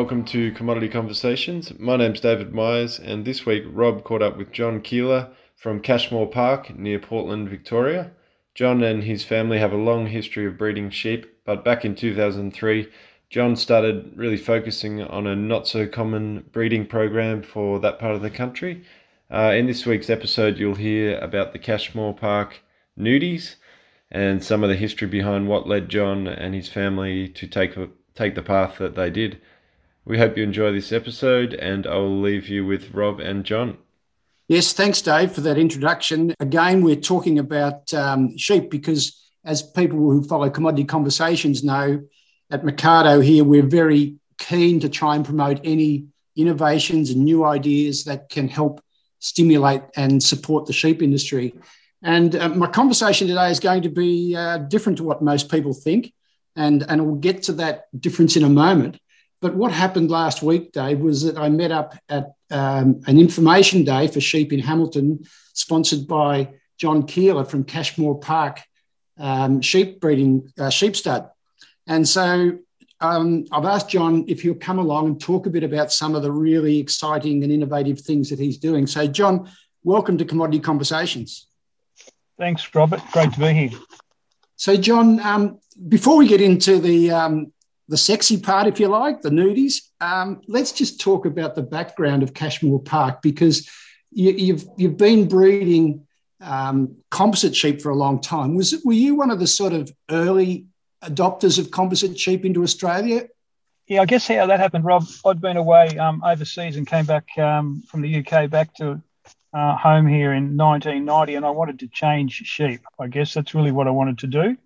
Welcome to Commodity Conversations. My name's David Myers, and this week Rob caught up with John Keiller from Cashmore Park near Portland, Victoria. John and his family have a long history of breeding sheep, but back in 2003, John started really focusing on a not so common breeding program for that part of the country. Uh, in this week's episode, you'll hear about the Cashmore Park nudies and some of the history behind what led John and his family to take take the path that they did. We hope you enjoy this episode, and I will leave you with Rob and John. Yes, thanks, Dave, for that introduction. Again, we're talking about um, sheep because, as people who follow commodity conversations know, at Mecardo here, we're very keen to try and promote any innovations and new ideas that can help stimulate and support the sheep industry. And uh, my conversation today is going to be uh, different to what most people think and and we'll get to that difference in a moment. But what happened last week, Dave, was that I met up at um, an information day for sheep in Hamilton, sponsored by John Keiller from Cashmore Park um, Sheep Breeding uh, Sheep Stud. And so um, I've asked John if he'll come along and talk a bit about some of the really exciting and innovative things that he's doing. So, John, welcome to Commodity Conversations. Thanks, Robert. Great to be here. So, John, um, before we get into the um, the sexy part, if you like, the nudies, um, let's just talk about the background of Cashmore Park because you, have you've, you've been breeding um, composite sheep for a long time. Was were you one of the sort of early adopters of composite sheep into Australia? Yeah, I guess how that happened, Rob. I'd been away um, overseas and came back um, from the UK back to uh, home here in 1990, and I wanted to change sheep. I guess that's really what I wanted to do,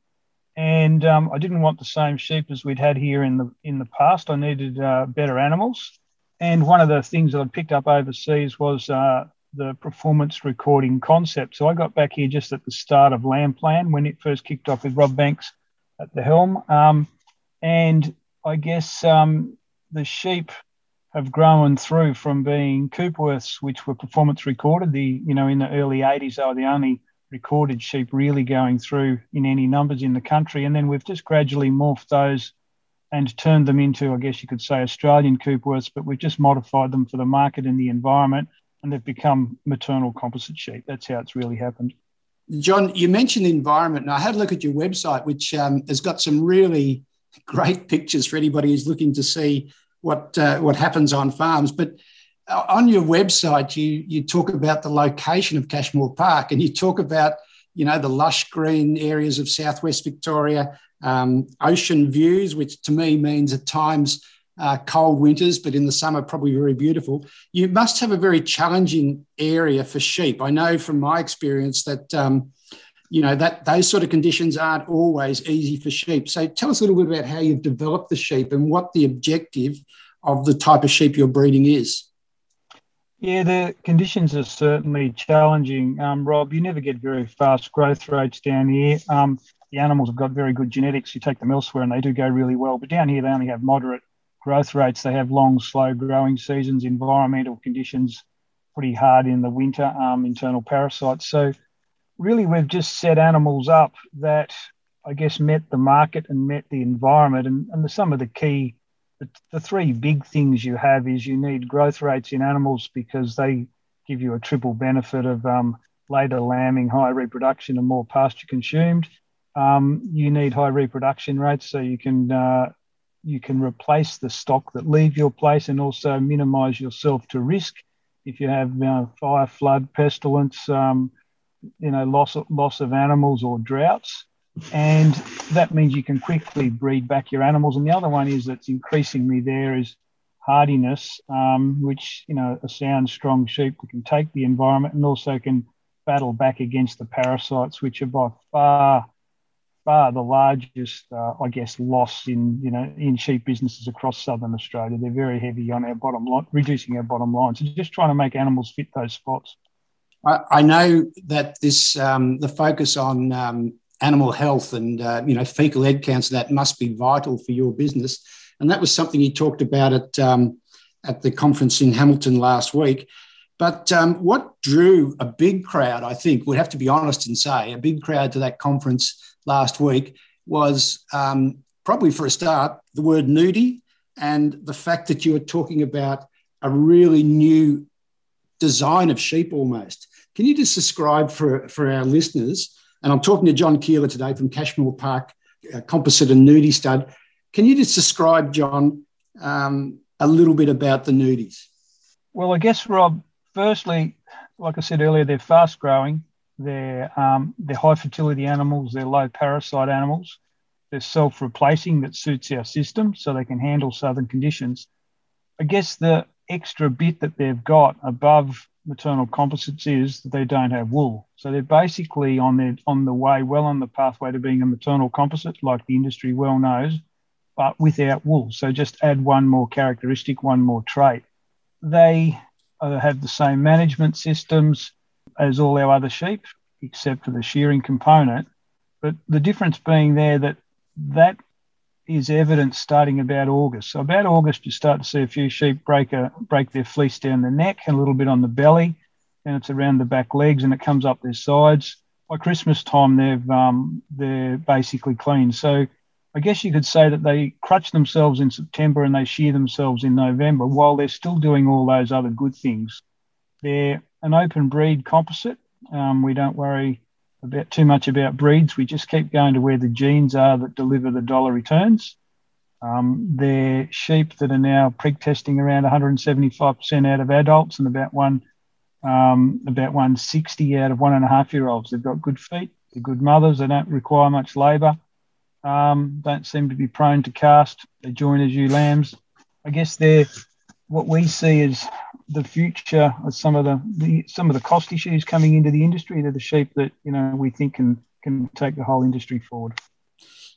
and um, I didn't want the same sheep as we'd had here in the in the past. I needed uh, better animals, and one of the things that I picked up overseas was uh, the performance recording concept. So I got back here just at the start of Lamb Plan when it first kicked off with Rob Banks at the helm, um, and I guess um, the sheep have grown through from being Coopworths, which were performance recorded. The you know in the early 80s, they were the only recorded sheep really going through in any numbers in the country, and then we've just gradually morphed those and turned them into, I guess you could say, Australian Coopworths, but we've just modified them for the market and the environment, and they've become maternal composite sheep. That's how it's really happened. John, you mentioned the environment, and I had a look at your website, which um, has got some really great pictures for anybody who's looking to see what uh, what happens on farms. But on your website, you you talk about the location of Cashmore Park, and you talk about you know the lush green areas of southwest Victoria, um, ocean views, which to me means at times uh, cold winters, but in the summer probably very beautiful. You must have a very challenging area for sheep. I know from my experience that. Um, you know that those sort of conditions aren't always easy for sheep. So tell us a little bit about how you've developed the sheep and what the objective of the type of sheep you're breeding is. Yeah, the conditions are certainly challenging, um, Rob. You never get very fast growth rates down here. Um, the animals have got very good genetics. You take them elsewhere and they do go really well, but down here they only have moderate growth rates. They have long, slow growing seasons, environmental conditions pretty hard in the winter, um, internal parasites. So really we've just set animals up that I guess met the market and met the environment. And, and the, some of the key, the, the three big things you have is you need growth rates in animals because they give you a triple benefit of um, later lambing, high reproduction, and more pasture consumed. Um, you need high reproduction rates so you can uh, you can replace the stock that leave your place and also minimise yourself to risk if you have uh, fire, flood, pestilence. Um, you know loss loss of animals or droughts and that means you can quickly breed back your animals. And the other one is that's increasingly there is hardiness um, which you know a sound strong sheep that can take the environment and also can battle back against the parasites which are by far far the largest uh, i guess loss in you know in sheep businesses across southern australia. They're very heavy on our bottom line reducing our bottom line. So just trying to make animals fit those spots. I, know that this um, the focus on um, animal health and uh, you know fecal egg counts that must be vital for your business, and that was something you talked about at um, at the conference in Hamilton last week. But um, what drew a big crowd, I think, we'd have to be honest and say, a big crowd to that conference last week was um, probably for a start the word nudie and the fact that you are talking about a really new design of sheep almost. Can you just describe for, for our listeners? And I'm talking to John Keiller today from Cashmore Park, Composite and Nudie Stud. Can you just describe, John, um, a little bit about the nudies? Well, I guess, Rob, firstly, like I said earlier, they're fast growing. They're, um, they're high fertility animals. They're low parasite animals. They're self replacing that suits our system so they can handle southern conditions. I guess the extra bit that they've got above maternal composites is that they don't have wool. So they're basically on their on the way, well on the pathway to being a maternal composite, like the industry well knows, but without wool. So just add one more characteristic, one more trait. They uh, have the same management systems as all our other sheep, except for the shearing component. But the difference being there that that is evident starting about August. So about August, you start to see a few sheep break a break their fleece down the neck and a little bit on the belly, and it's around the back legs and it comes up their sides. By Christmas time, they've um, they're basically clean. So I guess you could say that they crutch themselves in September and they shear themselves in November while they're still doing all those other good things. They're an open breed composite. Um, we don't worry about too much about breeds. We just keep going to where the genes are that deliver the dollar returns. Um, they're sheep that are now preg testing around 175% out of adults and about one um, about 160 out of one and a half year olds. They've got good feet, they're good mothers, they don't require much labour um, don't seem to be prone to cast. They join as ewe lambs. I guess they're what we see as the future of some of the, the, some of the cost issues coming into the industry. They're the sheep that you know we think can can take the whole industry forward.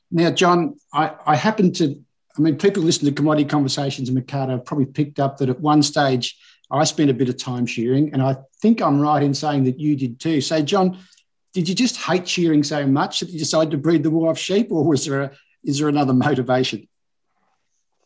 Now, John, I, I happen to. I mean, people listen to commodity conversations in Mecardo have probably picked up that at one stage I spent a bit of time shearing, and I think I'm right in saying that you did too. So, John, did you just hate shearing so much that you decided to breed the off sheep, or was there a, is there another motivation?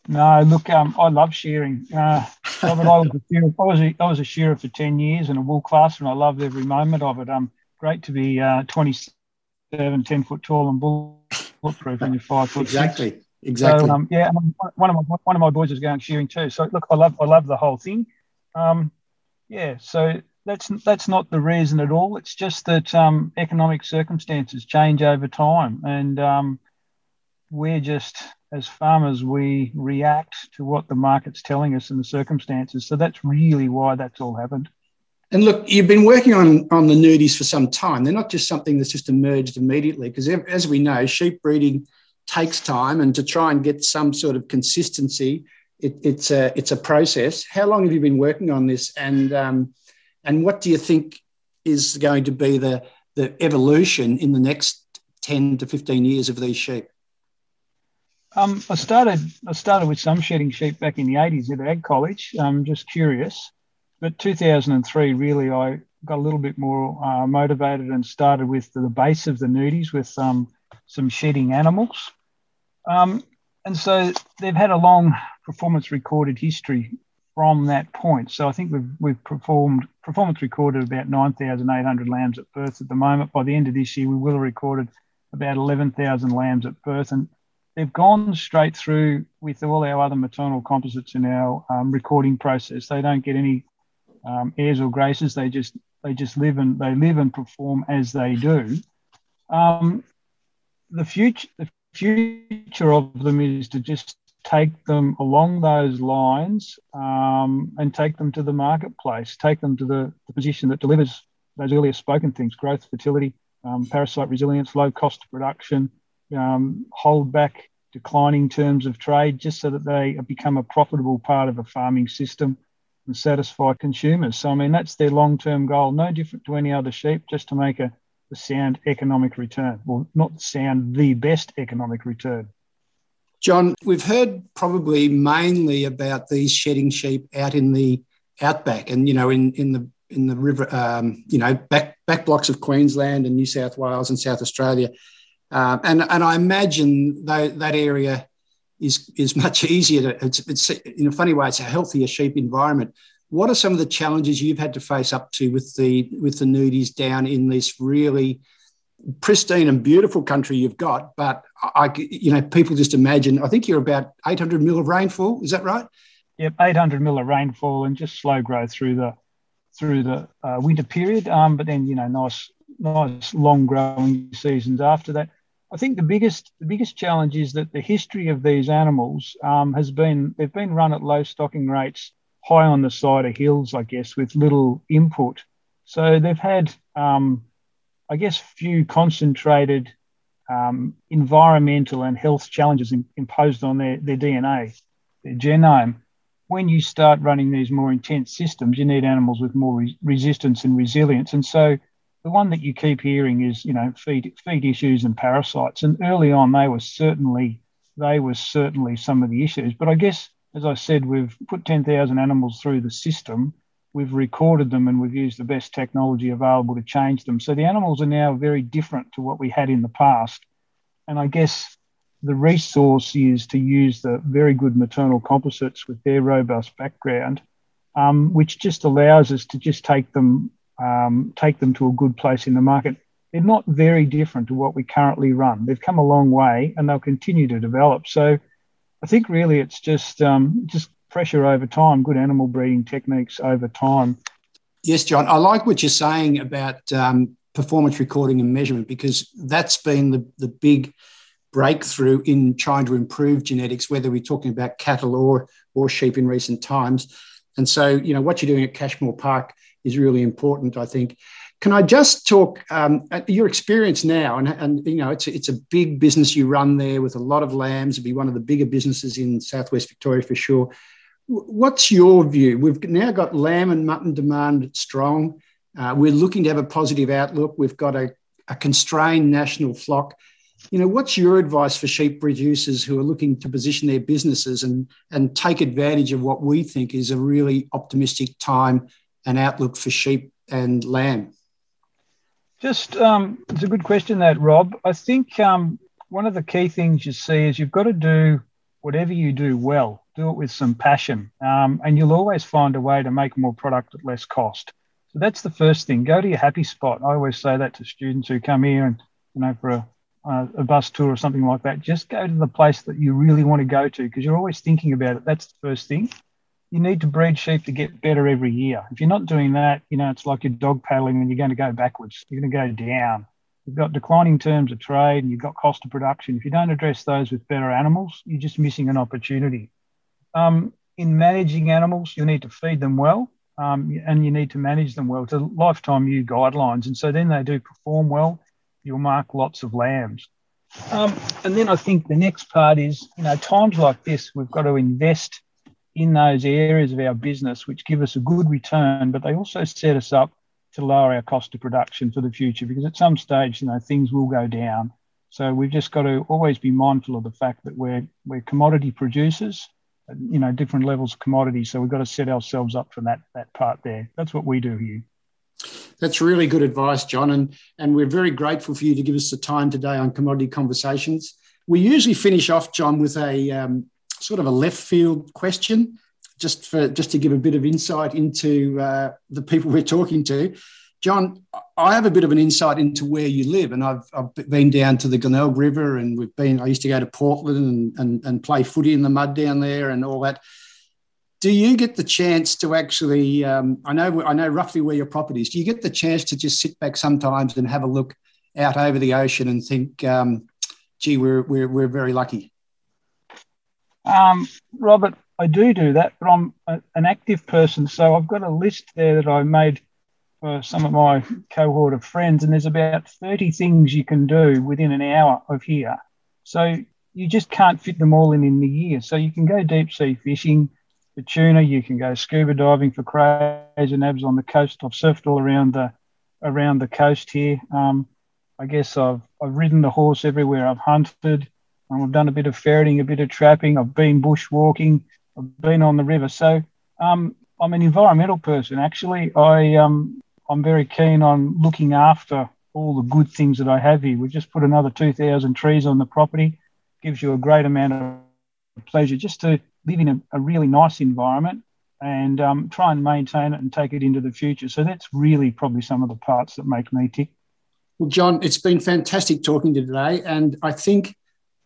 No, look, um, I love shearing. Uh, I, was a shearer, I, was a, I was a shearer for 10 years and a wool classer, and I loved every moment of it. Um, great to be uh, 27, 10 foot tall and bull bulletproof, and you're five foot Exactly. Six. Exactly. So, um, yeah, one of my one of my boys is going shearing too. So look, I love I love the whole thing. Um, yeah, so that's that's not the reason at all. It's just that um, economic circumstances change over time, and um, we're just as farmers we react to what the market's telling us and the circumstances. So that's really why that's all happened. And look, you've been working on on the nudies for some time. They're not just something that's just emerged immediately, because as we know, sheep breeding takes time, and to try and get some sort of consistency, it, it's a it's a process. How long have you been working on this? And um, and what do you think is going to be the, the evolution in the next 10 to 15 years of these sheep? Um, I started I started with some shedding sheep back in the 80s at Ag College. I'm just curious. But 2003, really, I got a little bit more uh, motivated and started with the base of the nudies with um, some shedding animals. Um, and so they've had a long performance recorded history from that point. So I think we've we've performed performance recorded about 9,800 lambs at birth at the moment. By the end of this year, we will have recorded about 11,000 lambs at birth, and they've gone straight through with all our other maternal composites in our um, recording process. They don't get any um, airs or graces. They just they just live and they live and perform as they do. Um, the future the future of them is to just take them along those lines um, and take them to the marketplace, take them to the, the, position that delivers those earlier spoken things growth, fertility, um, parasite resilience, low cost production, um, hold back declining terms of trade just so that they become a profitable part of a farming system and satisfy consumers. So, I mean, that's their long term goal, no different to any other sheep, just to make a, a sound economic return. Well, not sound the best economic return. John, we've heard probably mainly about these shedding sheep out in the outback, and you know, in in the in the river, um, you know, back back blocks of Queensland and New South Wales and South Australia, um, and and I imagine that that area is is much easier. To, it's, it's in a funny way, it's a healthier sheep environment. What are some of the challenges you've had to face up to with the with the nudies down in this really pristine and beautiful country you've got, but I, you know, people just imagine. I think you're about 800 mil of rainfall. Is that right? Yep, 800 mil of rainfall and just slow growth through the through the uh, winter period. Um, but then you know, nice nice long growing seasons after that. I think the biggest the biggest challenge is that the history of these animals um, has been they've been run at low stocking rates, high on the side of hills, I guess, with little input. So they've had, um, I guess, few concentrated um, environmental and health challenges in, imposed on their, their DNA, their genome. When you start running these more intense systems, you need animals with more re- resistance and resilience. And so the one that you keep hearing is, you know, feed feed issues and parasites. And early on, they were certainly they were certainly some of the issues. But I guess, as I said, we've put 10,000 animals through the system. We've recorded them and we've used the best technology available to change them. So the animals are now very different to what we had in the past. And I guess the resource is to use the very good maternal composites with their robust background, um, which just allows us to just take them um, take them to a good place in the market. They're not very different to what we currently run. They've come a long way and they'll continue to develop. So I think really it's just um, just pressure over time, good animal breeding techniques over time. Yes, John, I like what you're saying about um, performance recording and measurement because that's been the, the big breakthrough in trying to improve genetics, whether we're talking about cattle or, or sheep in recent times. And so, you know, what you're doing at Cashmore Park is really important, I think. Can I just talk um, your experience now? And, and you know, it's a, it's a big business you run there with a lot of lambs. It'd be one of the bigger businesses in Southwest Victoria for sure. What's your view? We've now got lamb and mutton demand strong. Uh, we're looking to have a positive outlook. We've got a, a constrained national flock you know what's your advice for sheep producers who are looking to position their businesses and and take advantage of what we think is a really optimistic time and outlook for sheep and lamb? Just um, it's a good question that rob. I think um, one of the key things you see is you've got to do whatever you do well do it with some passion um, and you'll always find a way to make more product at less cost. So that's the first thing. Go to your happy spot. I always say that to students who come here and you know for a uh, a bus tour or something like that, just go to the place that you really want to go to because you're always thinking about it. That's the first thing. You need to breed sheep to get better every year. If you're not doing that, you know, it's like you're dog paddling and you're going to go backwards. You're going to go down. You've got declining terms of trade and you've got cost of production. If you don't address those with better animals, you're just missing an opportunity. Um, in managing animals, you need to feed them well um, and you need to manage them well to lifetime ewe guidelines. And so then they do perform well you'll mark lots of lambs. Um, and then I think the next part is, you know, times like this, we've got to invest in those areas of our business which give us a good return, but they also set us up to lower our cost of production for the future because at some stage, you know, things will go down. So we've just got to always be mindful of the fact that we're we're commodity producers, you know, different levels of commodity. So we've got to set ourselves up for that that part there. That's what we do here. That's really good advice, John. And, and we're very grateful for you to give us the time today on Commodity Conversations. We usually finish off, John, with a um, sort of a left field question, just for just to give a bit of insight into uh, the people we're talking to. John, I have a bit of an insight into where you live, and I've, I've been down to the Glenelg River, and we've been. I used to go to Portland and, and, and play footy in the mud down there, and all that do you get the chance to actually um, i know i know roughly where your property is. Do you get the chance to just sit back sometimes and have a look out over the ocean and think um, gee we're, we're, we're very lucky? Um, robert i do do that but i'm a, an active person so i've got a list there that i made for some of my cohort of friends and there's about 30 things you can do within an hour of here. So you just can't fit them all in in the year. So you can go deep sea fishing for tuna. You can go scuba diving for crays and abs on the coast. I've surfed all around the around the coast here. Um, I guess I've I've ridden the horse everywhere. I've hunted. Um, I've done a bit of ferreting, a bit of trapping. I've been bushwalking. I've been on the river. So um, I'm an environmental person. Actually, I um, I'm very keen on looking after all the good things that I have here. We've just put another 2,000 trees on the property. Gives you a great amount of pleasure just to live in a, a really nice environment and um, try and maintain it and take it into the future. So that's really probably some of the parts that make me tick. Well, John, it's been fantastic talking to you today. And I think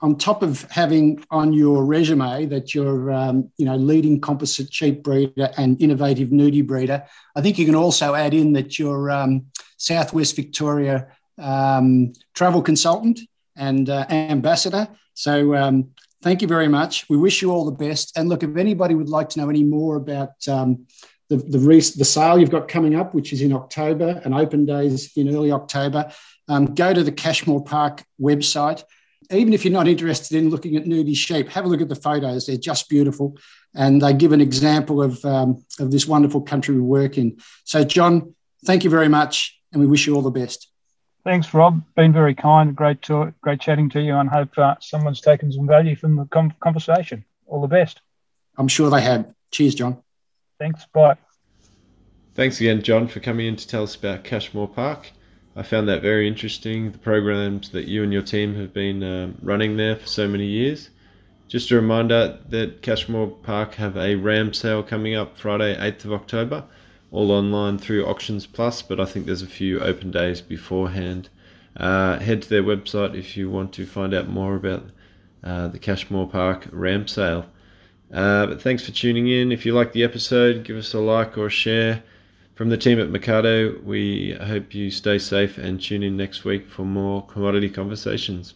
on top of having on your resume that you're, um, you know, leading composite sheep breeder and innovative nudie breeder, I think you can also add in that you're um, Southwest Victoria um, travel consultant and uh, ambassador. So um, thank you very much. We wish you all the best. And look, if anybody would like to know any more about um, the the, the sale you've got coming up, which is in October, and open days in early October, um, go to the Cashmore Park website. Even if you're not interested in looking at nudie sheep, have a look at the photos. They're just beautiful, and they give an example of um, of this wonderful country we work in. So, John, thank you very much, and we wish you all the best. Thanks, Rob. Been very kind. Great, to, great chatting to you, and hope uh, someone's taken some value from the conversation. All the best. I'm sure they have. Cheers, John. Thanks. Bye. Thanks again, John, for coming in to tell us about Cashmore Park. I found that very interesting, the programs that you and your team have been um, running there for so many years. Just a reminder that Cashmore Park have a ram sale coming up Friday, 8th of October, all online through Auctions Plus, but I think there's a few open days beforehand. Uh, head to their website if you want to find out more about uh, the Cashmore Park ram sale. Uh, but thanks for tuning in. If you like the episode, give us a like or a share. From the team at Mecardo, we hope you stay safe and tune in next week for more commodity conversations.